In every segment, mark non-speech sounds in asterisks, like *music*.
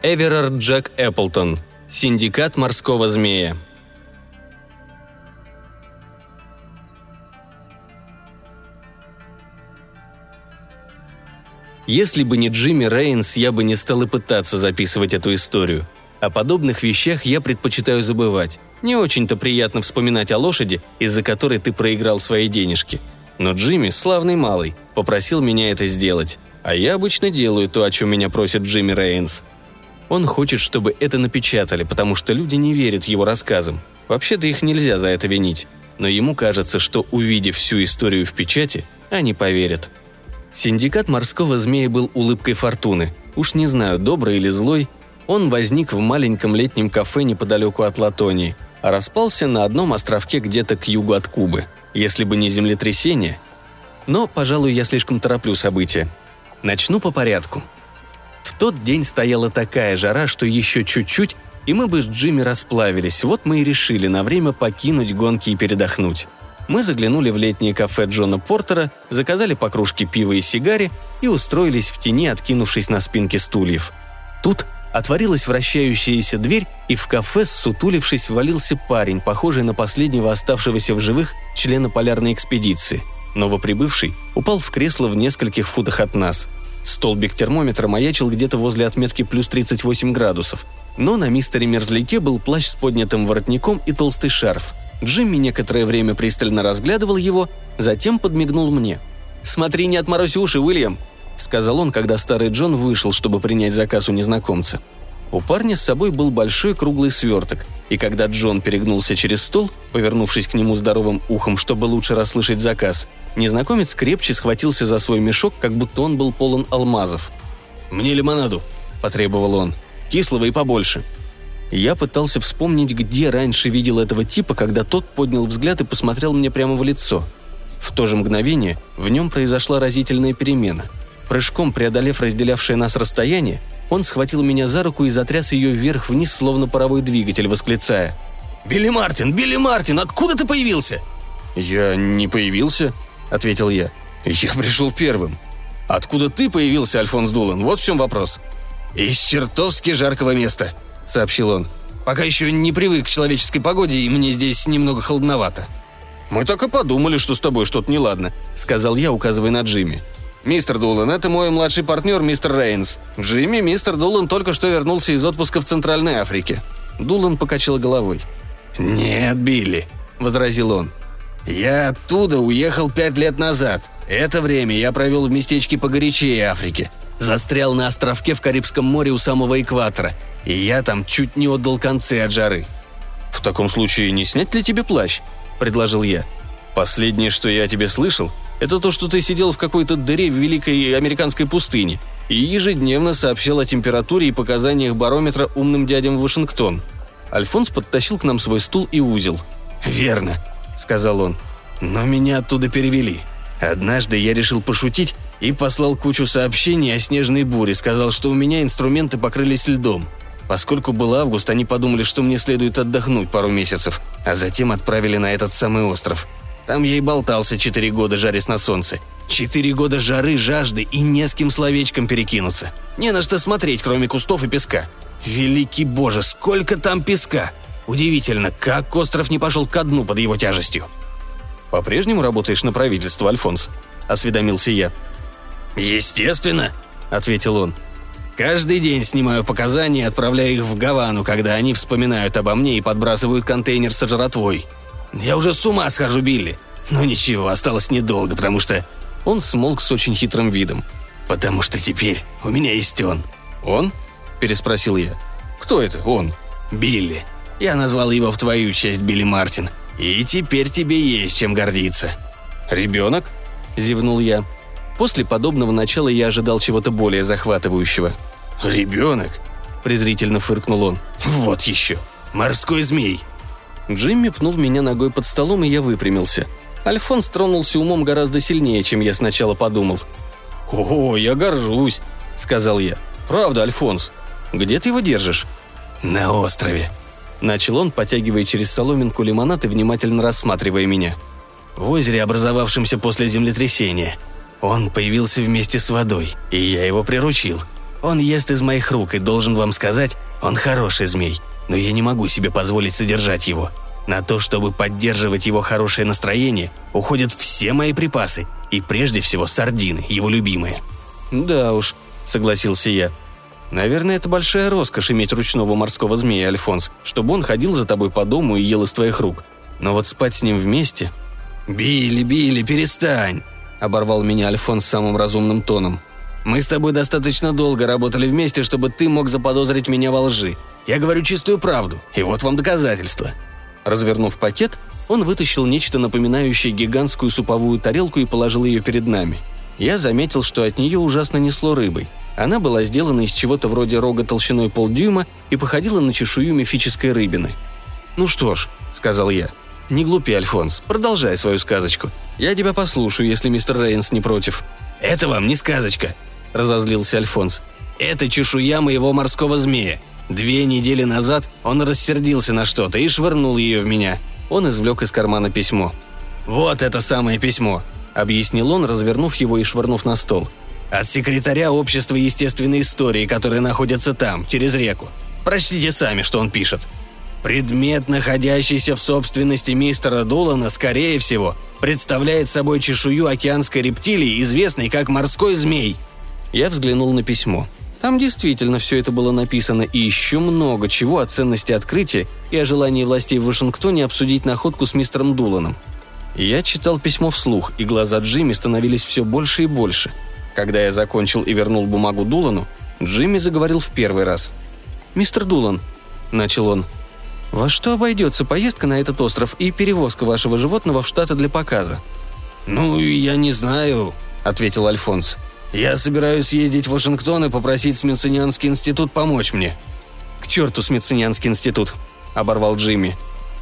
Эверард Джек Эпплтон. Синдикат морского змея. Если бы не Джимми Рейнс, я бы не стал и пытаться записывать эту историю. О подобных вещах я предпочитаю забывать. Не очень-то приятно вспоминать о лошади, из-за которой ты проиграл свои денежки. Но Джимми, славный малый, попросил меня это сделать. А я обычно делаю то, о чем меня просит Джимми Рейнс. Он хочет, чтобы это напечатали, потому что люди не верят его рассказам. Вообще-то их нельзя за это винить. Но ему кажется, что увидев всю историю в печати, они поверят. Синдикат морского змея был улыбкой фортуны. Уж не знаю, доброй или злой, он возник в маленьком летнем кафе неподалеку от Латонии, а распался на одном островке где-то к югу от Кубы. Если бы не землетрясение. Но, пожалуй, я слишком тороплю события. Начну по порядку. В тот день стояла такая жара, что еще чуть-чуть, и мы бы с Джимми расплавились. Вот мы и решили на время покинуть гонки и передохнуть. Мы заглянули в летнее кафе Джона Портера, заказали по кружке пива и сигаре и устроились в тени, откинувшись на спинки стульев. Тут отворилась вращающаяся дверь, и в кафе, сутулившись, ввалился парень, похожий на последнего оставшегося в живых члена полярной экспедиции. Новоприбывший упал в кресло в нескольких футах от нас. Столбик термометра маячил где-то возле отметки плюс 38 градусов. Но на мистере Мерзляке был плащ с поднятым воротником и толстый шарф. Джимми некоторое время пристально разглядывал его, затем подмигнул мне. «Смотри, не отморозь уши, Уильям!» – сказал он, когда старый Джон вышел, чтобы принять заказ у незнакомца. У парня с собой был большой круглый сверток, и когда Джон перегнулся через стол, повернувшись к нему здоровым ухом, чтобы лучше расслышать заказ, незнакомец крепче схватился за свой мешок, как будто он был полон алмазов. «Мне лимонаду», – потребовал он. «Кислого и побольше». Я пытался вспомнить, где раньше видел этого типа, когда тот поднял взгляд и посмотрел мне прямо в лицо. В то же мгновение в нем произошла разительная перемена. Прыжком преодолев разделявшее нас расстояние, он схватил меня за руку и затряс ее вверх-вниз, словно паровой двигатель, восклицая. «Билли Мартин! Билли Мартин! Откуда ты появился?» «Я не появился», — ответил я. «Я пришел первым». «Откуда ты появился, Альфонс Дулан? Вот в чем вопрос». «Из чертовски жаркого места», — сообщил он. «Пока еще не привык к человеческой погоде, и мне здесь немного холодновато». «Мы так и подумали, что с тобой что-то неладно», — сказал я, указывая на Джимми. «Мистер Дулан, это мой младший партнер, мистер Рейнс. Джимми, мистер Дулан только что вернулся из отпуска в Центральной Африке». Дулан покачал головой. «Нет, Билли», — возразил он. «Я оттуда уехал пять лет назад. Это время я провел в местечке погорячее Африки. Застрял на островке в Карибском море у самого экватора. И я там чуть не отдал концы от жары». «В таком случае не снять ли тебе плащ?» – предложил я. «Последнее, что я о тебе слышал, это то, что ты сидел в какой-то дыре в великой американской пустыне и ежедневно сообщал о температуре и показаниях барометра умным дядям в Вашингтон. Альфонс подтащил к нам свой стул и узел. «Верно», — сказал он. «Но меня оттуда перевели. Однажды я решил пошутить и послал кучу сообщений о снежной буре, сказал, что у меня инструменты покрылись льдом. Поскольку был август, они подумали, что мне следует отдохнуть пару месяцев, а затем отправили на этот самый остров. Там я и болтался четыре года, жарясь на солнце. Четыре года жары, жажды и не с кем словечком перекинуться. Не на что смотреть, кроме кустов и песка. Великий боже, сколько там песка! Удивительно, как остров не пошел ко дну под его тяжестью. «По-прежнему работаешь на правительство, Альфонс?» – осведомился я. «Естественно», – ответил он. «Каждый день снимаю показания и отправляю их в Гавану, когда они вспоминают обо мне и подбрасывают контейнер с жратвой. Я уже с ума схожу, Билли. Но ничего, осталось недолго, потому что...» Он смолк с очень хитрым видом. «Потому что теперь у меня есть он». «Он?» – переспросил я. «Кто это он?» «Билли. Я назвал его в твою честь Билли Мартин. И теперь тебе есть чем гордиться». «Ребенок?» – зевнул я. После подобного начала я ожидал чего-то более захватывающего. «Ребенок?» – презрительно фыркнул он. «Вот еще! Морской змей!» Джимми пнул меня ногой под столом, и я выпрямился. Альфонс тронулся умом гораздо сильнее, чем я сначала подумал. «О, я горжусь», — сказал я. «Правда, Альфонс. Где ты его держишь?» «На острове», — начал он, потягивая через соломинку лимонад и внимательно рассматривая меня. «В озере, образовавшемся после землетрясения. Он появился вместе с водой, и я его приручил. Он ест из моих рук, и должен вам сказать, он хороший змей. Но я не могу себе позволить содержать его. На то, чтобы поддерживать его хорошее настроение, уходят все мои припасы, и прежде всего сардины, его любимые». «Да уж», — согласился я. «Наверное, это большая роскошь иметь ручного морского змея, Альфонс, чтобы он ходил за тобой по дому и ел из твоих рук. Но вот спать с ним вместе...» «Билли, Билли, перестань!» – оборвал меня Альфонс самым разумным тоном. «Мы с тобой достаточно долго работали вместе, чтобы ты мог заподозрить меня во лжи. Я говорю чистую правду, и вот вам доказательства». Развернув пакет, он вытащил нечто напоминающее гигантскую суповую тарелку и положил ее перед нами. Я заметил, что от нее ужасно несло рыбой. Она была сделана из чего-то вроде рога толщиной полдюйма и походила на чешую мифической рыбины. «Ну что ж», — сказал я, — «не глупи, Альфонс, продолжай свою сказочку. Я тебя послушаю, если мистер Рейнс не против». «Это вам не сказочка», — разозлился Альфонс. «Это чешуя моего морского змея. Две недели назад он рассердился на что-то и швырнул ее в меня. Он извлек из кармана письмо. «Вот это самое письмо», — объяснил он, развернув его и швырнув на стол. «От секретаря Общества естественной истории, которое находится там, через реку. Прочтите сами, что он пишет. Предмет, находящийся в собственности мистера Дулана, скорее всего, представляет собой чешую океанской рептилии, известной как морской змей». Я взглянул на письмо. Там действительно все это было написано и еще много чего о ценности открытия и о желании властей в Вашингтоне обсудить находку с мистером Дуланом. Я читал письмо вслух, и глаза Джимми становились все больше и больше. Когда я закончил и вернул бумагу Дулану, Джимми заговорил в первый раз. «Мистер Дулан», — начал он, — «во что обойдется поездка на этот остров и перевозка вашего животного в Штаты для показа?» «Ну, я не знаю», — ответил Альфонс. Я собираюсь съездить в Вашингтон и попросить Смитсонианский институт помочь мне». «К черту Смитсонианский институт», — оборвал Джимми.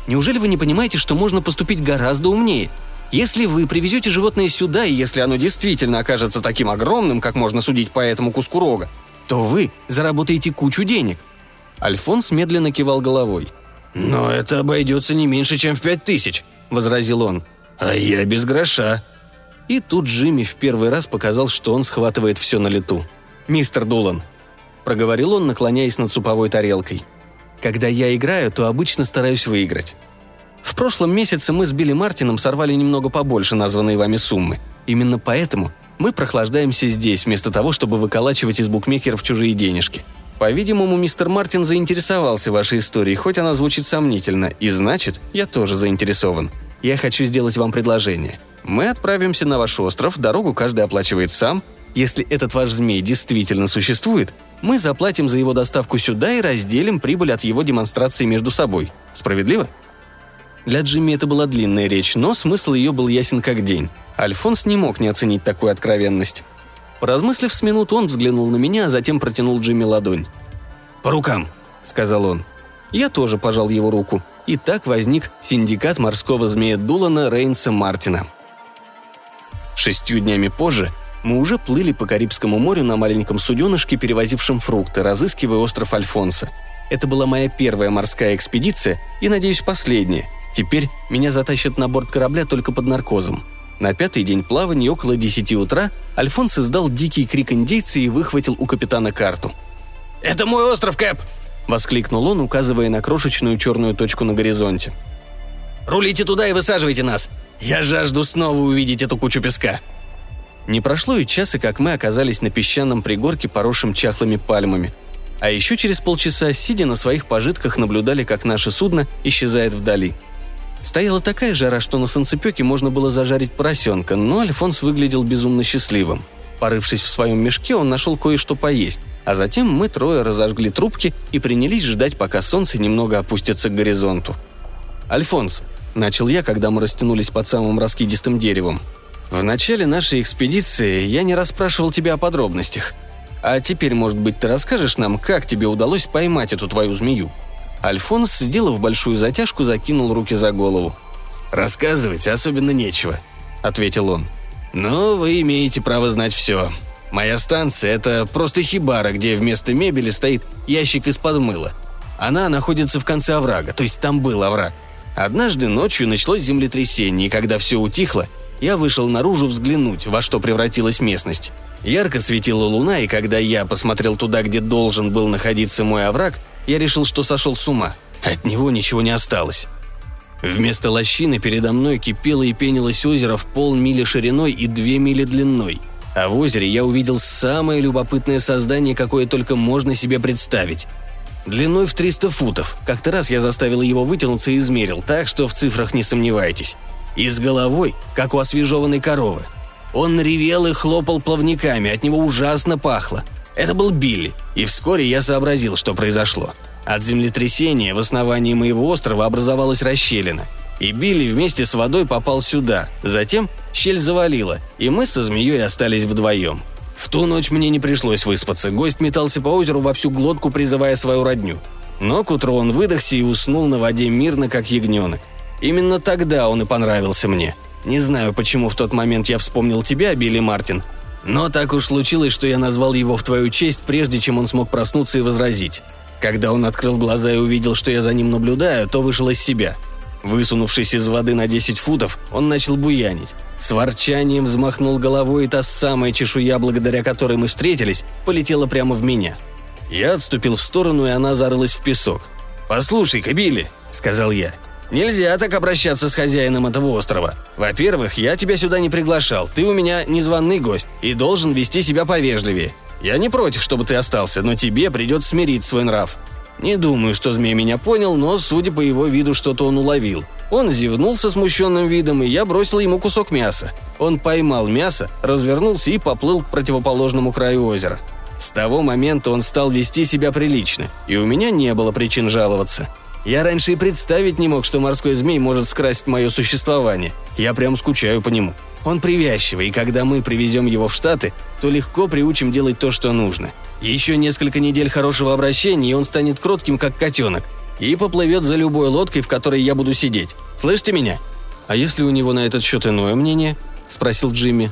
«Неужели вы не понимаете, что можно поступить гораздо умнее? Если вы привезете животное сюда, и если оно действительно окажется таким огромным, как можно судить по этому куску рога, то вы заработаете кучу денег». Альфонс медленно кивал головой. «Но это обойдется не меньше, чем в пять тысяч», — возразил он. «А я без гроша». И тут Джимми в первый раз показал, что он схватывает все на лету. «Мистер Дулан», – проговорил он, наклоняясь над суповой тарелкой. «Когда я играю, то обычно стараюсь выиграть. В прошлом месяце мы с Билли Мартином сорвали немного побольше названной вами суммы. Именно поэтому мы прохлаждаемся здесь, вместо того, чтобы выколачивать из букмекеров чужие денежки. По-видимому, мистер Мартин заинтересовался вашей историей, хоть она звучит сомнительно, и значит, я тоже заинтересован. Я хочу сделать вам предложение. Мы отправимся на ваш остров, дорогу каждый оплачивает сам. Если этот ваш змей действительно существует, мы заплатим за его доставку сюда и разделим прибыль от его демонстрации между собой. Справедливо? Для Джимми это была длинная речь, но смысл ее был ясен как день. Альфонс не мог не оценить такую откровенность. Поразмыслив с минуту, он взглянул на меня, а затем протянул Джимми ладонь. «По рукам», — сказал он. Я тоже пожал его руку. И так возник синдикат морского змея Дулана Рейнса Мартина. Шестью днями позже мы уже плыли по Карибскому морю на маленьком суденышке, перевозившем фрукты, разыскивая остров Альфонса. Это была моя первая морская экспедиция и, надеюсь, последняя. Теперь меня затащат на борт корабля только под наркозом. На пятый день плавания, около десяти утра, Альфонс издал дикий крик индейца и выхватил у капитана карту. «Это мой остров, Кэп!» – воскликнул он, указывая на крошечную черную точку на горизонте. «Рулите туда и высаживайте нас! Я жажду снова увидеть эту кучу песка!» Не прошло и часа, как мы оказались на песчаном пригорке, поросшем чахлыми пальмами. А еще через полчаса, сидя на своих пожитках, наблюдали, как наше судно исчезает вдали. Стояла такая жара, что на санцепёке можно было зажарить поросенка, но Альфонс выглядел безумно счастливым. Порывшись в своем мешке, он нашел кое-что поесть, а затем мы трое разожгли трубки и принялись ждать, пока солнце немного опустится к горизонту. «Альфонс», Начал я, когда мы растянулись под самым раскидистым деревом. В начале нашей экспедиции я не расспрашивал тебя о подробностях. А теперь, может быть, ты расскажешь нам, как тебе удалось поймать эту твою змею?» Альфонс, сделав большую затяжку, закинул руки за голову. «Рассказывать особенно нечего», — ответил он. «Но вы имеете право знать все. Моя станция — это просто хибара, где вместо мебели стоит ящик из-под мыла. Она находится в конце оврага, то есть там был овраг. Однажды ночью началось землетрясение, и когда все утихло, я вышел наружу взглянуть, во что превратилась местность. Ярко светила луна, и когда я посмотрел туда, где должен был находиться мой овраг, я решил, что сошел с ума. От него ничего не осталось. Вместо лощины передо мной кипело и пенилось озеро в полмили шириной и две мили длиной. А в озере я увидел самое любопытное создание, какое только можно себе представить. Длиной в 300 футов. Как-то раз я заставил его вытянуться и измерил, так что в цифрах не сомневайтесь. И с головой, как у освежеванной коровы. Он ревел и хлопал плавниками, от него ужасно пахло. Это был Билли, и вскоре я сообразил, что произошло. От землетрясения в основании моего острова образовалась расщелина. И Билли вместе с водой попал сюда. Затем щель завалила, и мы со змеей остались вдвоем. В ту ночь мне не пришлось выспаться. Гость метался по озеру во всю глотку, призывая свою родню. Но к утру он выдохся и уснул на воде мирно, как ягненок. Именно тогда он и понравился мне. Не знаю, почему в тот момент я вспомнил тебя, Билли Мартин, но так уж случилось, что я назвал его в твою честь, прежде чем он смог проснуться и возразить. Когда он открыл глаза и увидел, что я за ним наблюдаю, то вышел из себя. Высунувшись из воды на 10 футов, он начал буянить. С ворчанием взмахнул головой, и та самая чешуя, благодаря которой мы встретились, полетела прямо в меня. Я отступил в сторону, и она зарылась в песок. «Послушай-ка, Билли», — сказал я, — «нельзя так обращаться с хозяином этого острова. Во-первых, я тебя сюда не приглашал, ты у меня незваный гость и должен вести себя повежливее. Я не против, чтобы ты остался, но тебе придется смирить свой нрав. Не думаю, что змей меня понял, но, судя по его виду, что-то он уловил. Он зевнул со смущенным видом, и я бросил ему кусок мяса. Он поймал мясо, развернулся и поплыл к противоположному краю озера. С того момента он стал вести себя прилично, и у меня не было причин жаловаться. Я раньше и представить не мог, что морской змей может скрасить мое существование. Я прям скучаю по нему. Он привязчивый, и когда мы привезем его в Штаты, то легко приучим делать то, что нужно. Еще несколько недель хорошего обращения, и он станет кротким, как котенок, и поплывет за любой лодкой, в которой я буду сидеть. Слышите меня?» «А если у него на этот счет иное мнение?» – спросил Джимми.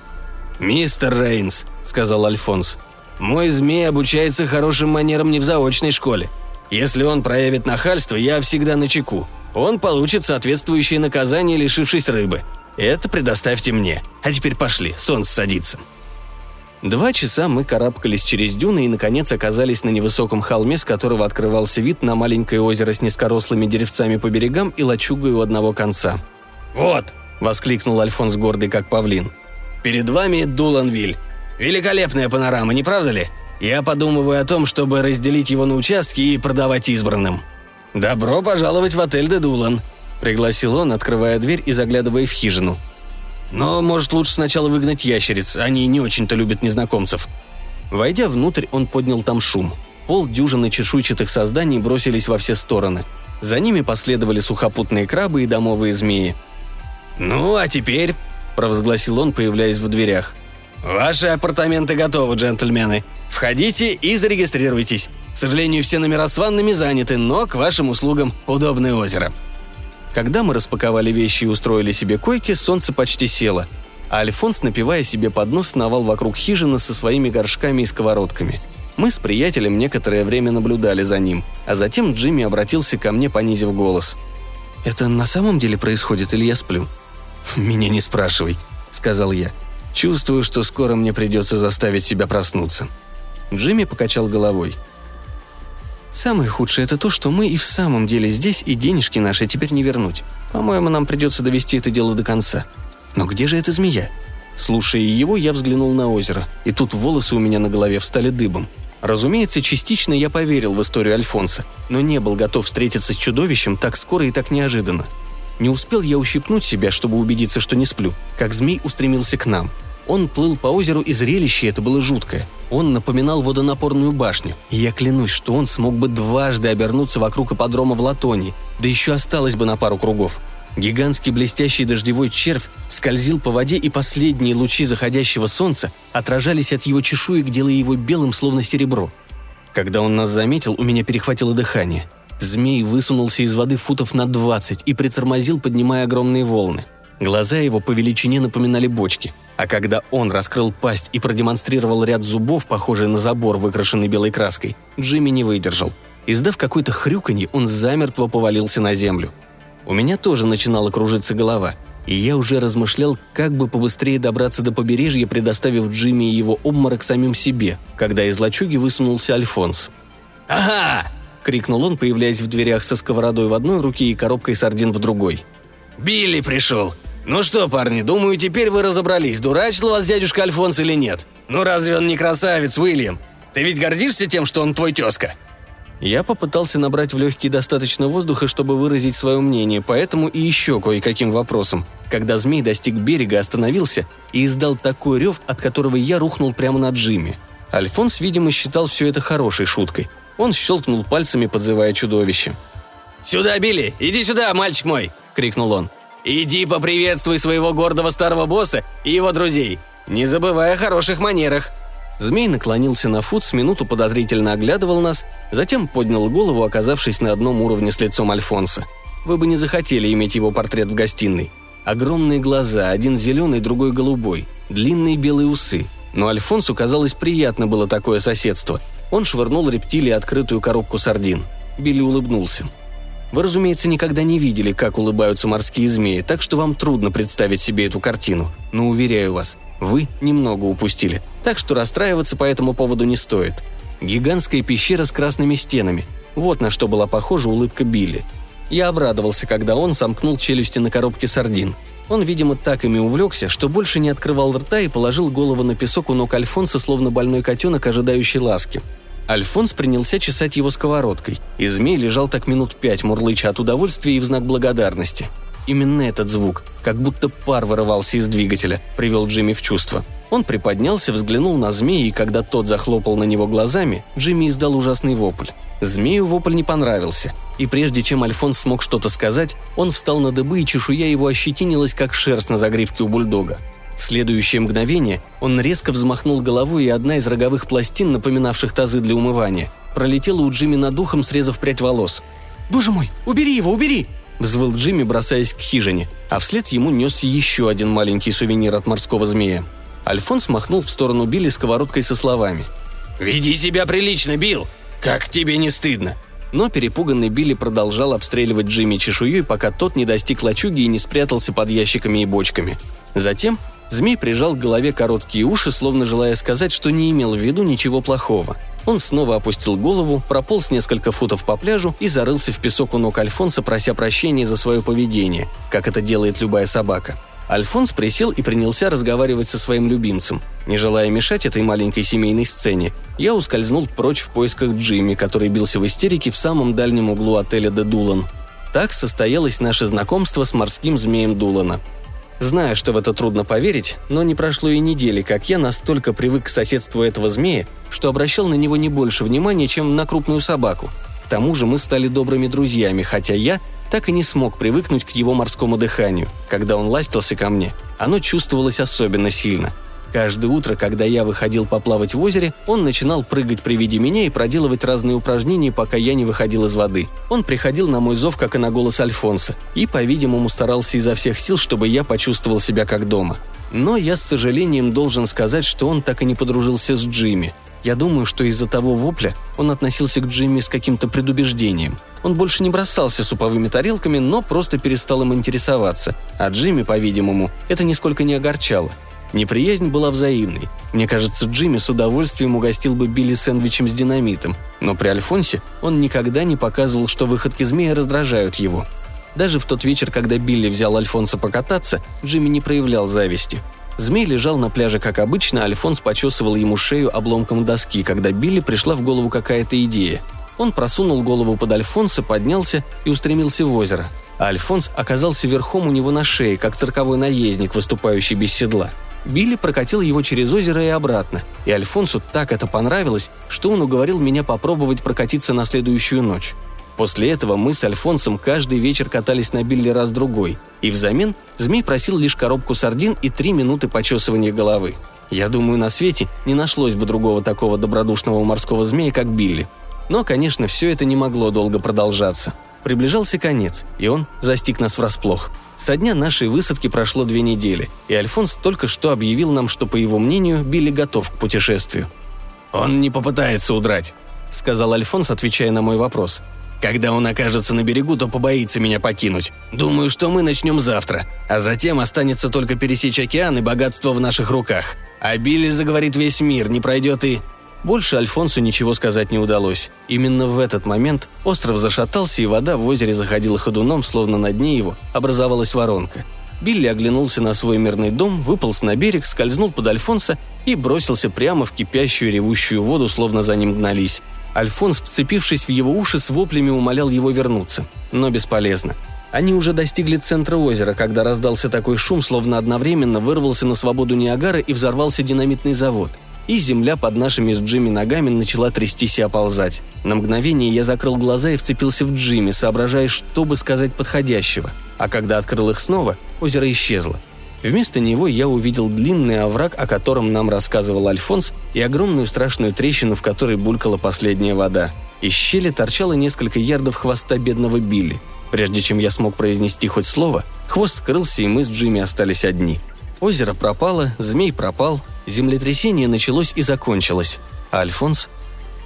«Мистер Рейнс», – сказал Альфонс, – «мой змей обучается хорошим манерам не в заочной школе. Если он проявит нахальство, я всегда на чеку. Он получит соответствующее наказание, лишившись рыбы. Это предоставьте мне. А теперь пошли, солнце садится». Два часа мы карабкались через дюны и, наконец, оказались на невысоком холме, с которого открывался вид на маленькое озеро с низкорослыми деревцами по берегам и лачугой у одного конца. «Вот!» – воскликнул Альфонс гордый, как павлин. «Перед вами Дуланвиль. Великолепная панорама, не правда ли? Я подумываю о том, чтобы разделить его на участки и продавать избранным. Добро пожаловать в отель «Де Дулан», – пригласил он, открывая дверь и заглядывая в хижину. «Но, может, лучше сначала выгнать ящериц, они не очень-то любят незнакомцев». Войдя внутрь, он поднял там шум. Пол дюжины чешуйчатых созданий бросились во все стороны. За ними последовали сухопутные крабы и домовые змеи. «Ну, а теперь», – провозгласил он, появляясь в дверях. «Ваши апартаменты готовы, джентльмены. Входите и зарегистрируйтесь. К сожалению, все номера с ваннами заняты, но к вашим услугам удобное озеро». Когда мы распаковали вещи и устроили себе койки, солнце почти село, а Альфонс, напивая себе под нос, сновал вокруг хижины со своими горшками и сковородками. Мы с приятелем некоторое время наблюдали за ним, а затем Джимми обратился ко мне, понизив голос. «Это на самом деле происходит или я сплю?» *laughs* «Меня не спрашивай», — сказал я. «Чувствую, что скоро мне придется заставить себя проснуться». Джимми покачал головой. Самое худшее это то, что мы и в самом деле здесь, и денежки наши теперь не вернуть. По-моему, нам придется довести это дело до конца. Но где же эта змея? Слушая его, я взглянул на озеро, и тут волосы у меня на голове встали дыбом. Разумеется, частично я поверил в историю Альфонса, но не был готов встретиться с чудовищем так скоро и так неожиданно. Не успел я ущипнуть себя, чтобы убедиться, что не сплю, как змей устремился к нам – он плыл по озеру, и зрелище это было жуткое. Он напоминал водонапорную башню. И я клянусь, что он смог бы дважды обернуться вокруг ипподрома в Латонии, да еще осталось бы на пару кругов. Гигантский блестящий дождевой червь скользил по воде, и последние лучи заходящего солнца отражались от его чешуек, делая его белым, словно серебро. Когда он нас заметил, у меня перехватило дыхание. Змей высунулся из воды футов на двадцать и притормозил, поднимая огромные волны. Глаза его по величине напоминали бочки – а когда он раскрыл пасть и продемонстрировал ряд зубов, похожий на забор, выкрашенный белой краской, Джимми не выдержал. Издав какое-то хрюканье, он замертво повалился на землю. У меня тоже начинала кружиться голова. и я уже размышлял, как бы побыстрее добраться до побережья, предоставив Джимми и его обморок самим себе, когда из лачуги высунулся Альфонс. «Ага!» — крикнул он, появляясь в дверях со сковородой в одной руке и коробкой сардин в другой. «Билли пришел! Ну что, парни, думаю, теперь вы разобрались, дурачил вас дядюшка Альфонс или нет. Ну разве он не красавец, Уильям? Ты ведь гордишься тем, что он твой тезка?» Я попытался набрать в легкие достаточно воздуха, чтобы выразить свое мнение, поэтому и еще кое-каким вопросом. Когда змей достиг берега, остановился и издал такой рев, от которого я рухнул прямо на Джимми. Альфонс, видимо, считал все это хорошей шуткой. Он щелкнул пальцами, подзывая чудовище. «Сюда, Билли! Иди сюда, мальчик мой!» – крикнул он. «Иди поприветствуй своего гордого старого босса и его друзей, не забывай о хороших манерах!» Змей наклонился на фут, с минуту подозрительно оглядывал нас, затем поднял голову, оказавшись на одном уровне с лицом Альфонса. Вы бы не захотели иметь его портрет в гостиной. Огромные глаза, один зеленый, другой голубой, длинные белые усы. Но Альфонсу, казалось, приятно было такое соседство. Он швырнул рептилии открытую коробку сардин. Билли улыбнулся. Вы, разумеется, никогда не видели, как улыбаются морские змеи, так что вам трудно представить себе эту картину. Но уверяю вас, вы немного упустили, так что расстраиваться по этому поводу не стоит. Гигантская пещера с красными стенами. Вот на что была похожа улыбка Билли. Я обрадовался, когда он сомкнул челюсти на коробке сардин. Он, видимо, так ими увлекся, что больше не открывал рта и положил голову на песок у ног Альфонса, словно больной котенок, ожидающий ласки. Альфонс принялся чесать его сковородкой, и змей лежал так минут пять, мурлыча от удовольствия и в знак благодарности – Именно этот звук, как будто пар вырывался из двигателя, привел Джимми в чувство. Он приподнялся, взглянул на змея, и когда тот захлопал на него глазами, Джимми издал ужасный вопль. Змею вопль не понравился, и прежде чем Альфонс смог что-то сказать, он встал на дыбы, и чешуя его ощетинилась, как шерсть на загривке у бульдога. В следующее мгновение он резко взмахнул головой, и одна из роговых пластин, напоминавших тазы для умывания, пролетела у Джимми над ухом, срезав прядь волос. «Боже мой, убери его, убери!» – взвыл Джимми, бросаясь к хижине, а вслед ему несся еще один маленький сувенир от морского змея. Альфонс махнул в сторону Билли сковородкой со словами. «Веди себя прилично, Билл! Как тебе не стыдно!» Но перепуганный Билли продолжал обстреливать Джимми чешуей, пока тот не достиг лачуги и не спрятался под ящиками и бочками. Затем змей прижал к голове короткие уши, словно желая сказать, что не имел в виду ничего плохого – он снова опустил голову, прополз несколько футов по пляжу и зарылся в песок у ног Альфонса, прося прощения за свое поведение, как это делает любая собака. Альфонс присел и принялся разговаривать со своим любимцем. Не желая мешать этой маленькой семейной сцене, я ускользнул прочь в поисках Джимми, который бился в истерике в самом дальнем углу отеля «Де Дулан». Так состоялось наше знакомство с морским змеем Дулана. Зная, что в это трудно поверить, но не прошло и недели, как я настолько привык к соседству этого змея, что обращал на него не больше внимания, чем на крупную собаку. К тому же мы стали добрыми друзьями, хотя я так и не смог привыкнуть к его морскому дыханию. Когда он ластился ко мне, оно чувствовалось особенно сильно – Каждое утро, когда я выходил поплавать в озере, он начинал прыгать при виде меня и проделывать разные упражнения, пока я не выходил из воды. Он приходил на мой зов, как и на голос Альфонса, и, по-видимому, старался изо всех сил, чтобы я почувствовал себя как дома. Но я с сожалением должен сказать, что он так и не подружился с Джимми. Я думаю, что из-за того вопля он относился к Джимми с каким-то предубеждением. Он больше не бросался суповыми тарелками, но просто перестал им интересоваться. А Джимми, по-видимому, это нисколько не огорчало. Неприязнь была взаимной. Мне кажется, Джимми с удовольствием угостил бы Билли сэндвичем с динамитом, но при Альфонсе он никогда не показывал, что выходки змея раздражают его. Даже в тот вечер, когда Билли взял Альфонса покататься, Джимми не проявлял зависти. Змей лежал на пляже, как обычно, а Альфонс почесывал ему шею обломком доски, когда Билли пришла в голову какая-то идея. Он просунул голову под Альфонса, поднялся и устремился в озеро. А Альфонс оказался верхом у него на шее, как цирковой наездник, выступающий без седла – Билли прокатил его через озеро и обратно, и Альфонсу так это понравилось, что он уговорил меня попробовать прокатиться на следующую ночь. После этого мы с Альфонсом каждый вечер катались на Билли раз-другой, и взамен змей просил лишь коробку сардин и три минуты почесывания головы. Я думаю, на свете не нашлось бы другого такого добродушного морского змея, как Билли. Но, конечно, все это не могло долго продолжаться. Приближался конец, и он застиг нас врасплох – со дня нашей высадки прошло две недели, и Альфонс только что объявил нам, что, по его мнению, Билли готов к путешествию. «Он не попытается удрать», — сказал Альфонс, отвечая на мой вопрос. Когда он окажется на берегу, то побоится меня покинуть. Думаю, что мы начнем завтра, а затем останется только пересечь океан и богатство в наших руках. А Билли заговорит весь мир, не пройдет и... Больше Альфонсу ничего сказать не удалось. Именно в этот момент остров зашатался, и вода в озере заходила ходуном, словно на дне его образовалась воронка. Билли оглянулся на свой мирный дом, выполз на берег, скользнул под Альфонса и бросился прямо в кипящую ревущую воду, словно за ним гнались. Альфонс, вцепившись в его уши, с воплями умолял его вернуться. Но бесполезно. Они уже достигли центра озера, когда раздался такой шум, словно одновременно вырвался на свободу Ниагара и взорвался динамитный завод – и земля под нашими с Джимми ногами начала трястись и оползать. На мгновение я закрыл глаза и вцепился в Джимми, соображая, что бы сказать подходящего. А когда открыл их снова, озеро исчезло. Вместо него я увидел длинный овраг, о котором нам рассказывал Альфонс, и огромную страшную трещину, в которой булькала последняя вода. Из щели торчало несколько ярдов хвоста бедного Билли. Прежде чем я смог произнести хоть слово, хвост скрылся, и мы с Джимми остались одни. Озеро пропало, змей пропал, Землетрясение началось и закончилось. А Альфонс?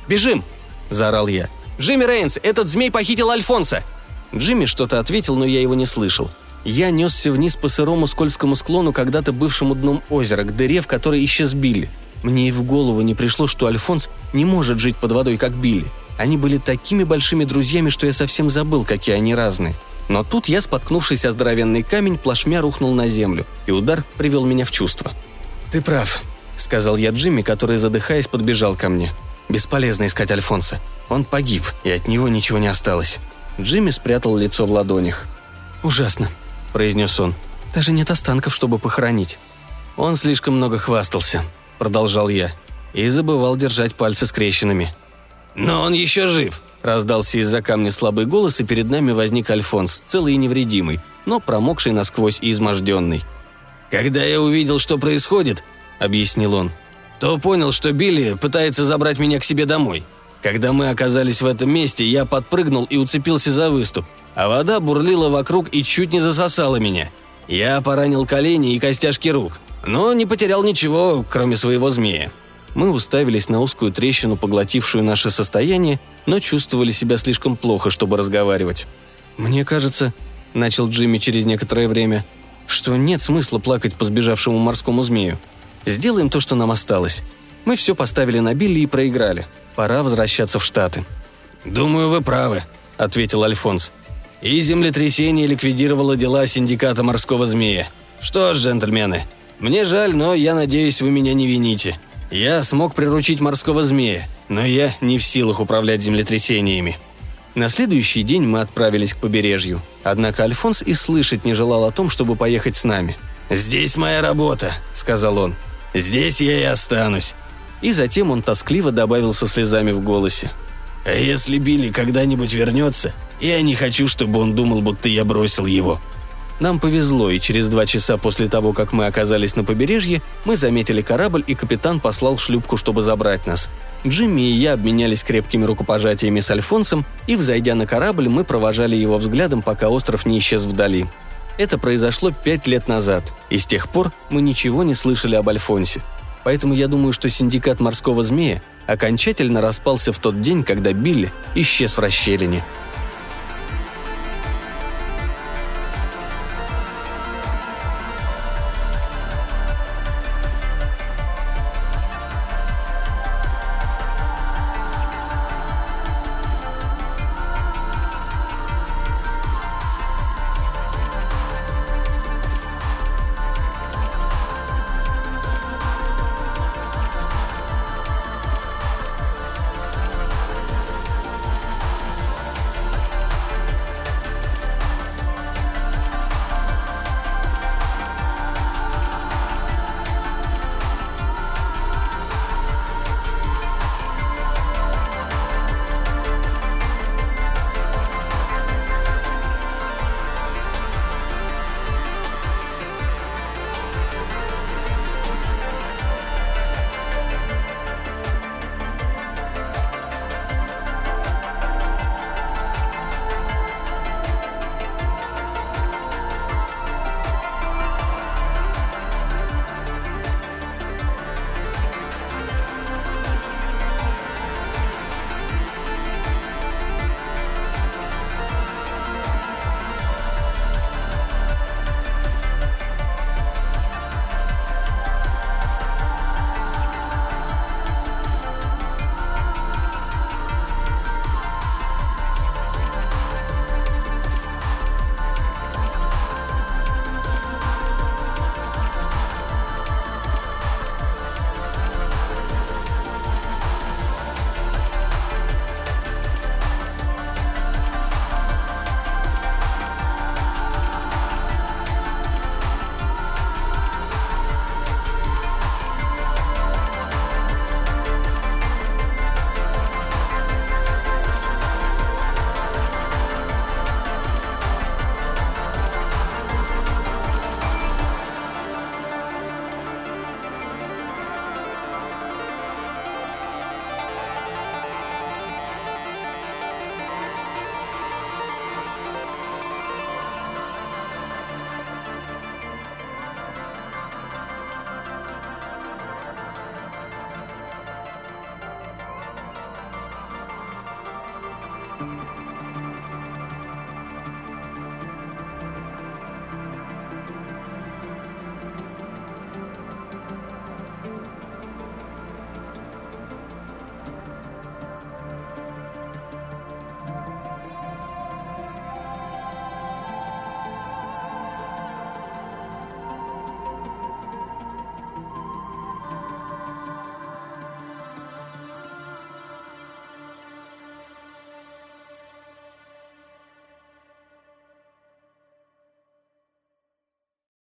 «Бежим!» – заорал я. «Джимми Рейнс, этот змей похитил Альфонса!» Джимми что-то ответил, но я его не слышал. Я несся вниз по сырому скользкому склону, когда-то бывшему дном озера, к дыре, в которой исчез Билли. Мне и в голову не пришло, что Альфонс не может жить под водой, как Билли. Они были такими большими друзьями, что я совсем забыл, какие они разные. Но тут я, споткнувшись о здоровенный камень, плашмя рухнул на землю, и удар привел меня в чувство. «Ты прав», — сказал я Джимми, который, задыхаясь, подбежал ко мне. «Бесполезно искать Альфонса. Он погиб, и от него ничего не осталось». Джимми спрятал лицо в ладонях. «Ужасно», — произнес он. «Даже нет останков, чтобы похоронить». «Он слишком много хвастался», — продолжал я, и забывал держать пальцы скрещенными. «Но он еще жив», — раздался из-за камня слабый голос, и перед нами возник Альфонс, целый и невредимый, но промокший насквозь и изможденный. «Когда я увидел, что происходит», — объяснил он, — «то понял, что Билли пытается забрать меня к себе домой. Когда мы оказались в этом месте, я подпрыгнул и уцепился за выступ, а вода бурлила вокруг и чуть не засосала меня. Я поранил колени и костяшки рук, но не потерял ничего, кроме своего змея. Мы уставились на узкую трещину, поглотившую наше состояние, но чувствовали себя слишком плохо, чтобы разговаривать. «Мне кажется», — начал Джимми через некоторое время, — что нет смысла плакать по сбежавшему морскому змею. Сделаем то, что нам осталось. Мы все поставили на Билли и проиграли. Пора возвращаться в Штаты». «Думаю, вы правы», — ответил Альфонс. «И землетрясение ликвидировало дела синдиката морского змея. Что ж, джентльмены, мне жаль, но я надеюсь, вы меня не вините. Я смог приручить морского змея, но я не в силах управлять землетрясениями». На следующий день мы отправились к побережью. Однако Альфонс и слышать не желал о том, чтобы поехать с нами. «Здесь моя работа», — сказал он. «Здесь я и останусь». И затем он тоскливо добавил со слезами в голосе. «А если Билли когда-нибудь вернется, я не хочу, чтобы он думал, будто я бросил его». Нам повезло, и через два часа после того, как мы оказались на побережье, мы заметили корабль, и капитан послал шлюпку, чтобы забрать нас. Джимми и я обменялись крепкими рукопожатиями с Альфонсом, и, взойдя на корабль, мы провожали его взглядом, пока остров не исчез вдали. Это произошло пять лет назад, и с тех пор мы ничего не слышали об Альфонсе. Поэтому я думаю, что синдикат морского змея окончательно распался в тот день, когда Билли исчез в расщелине –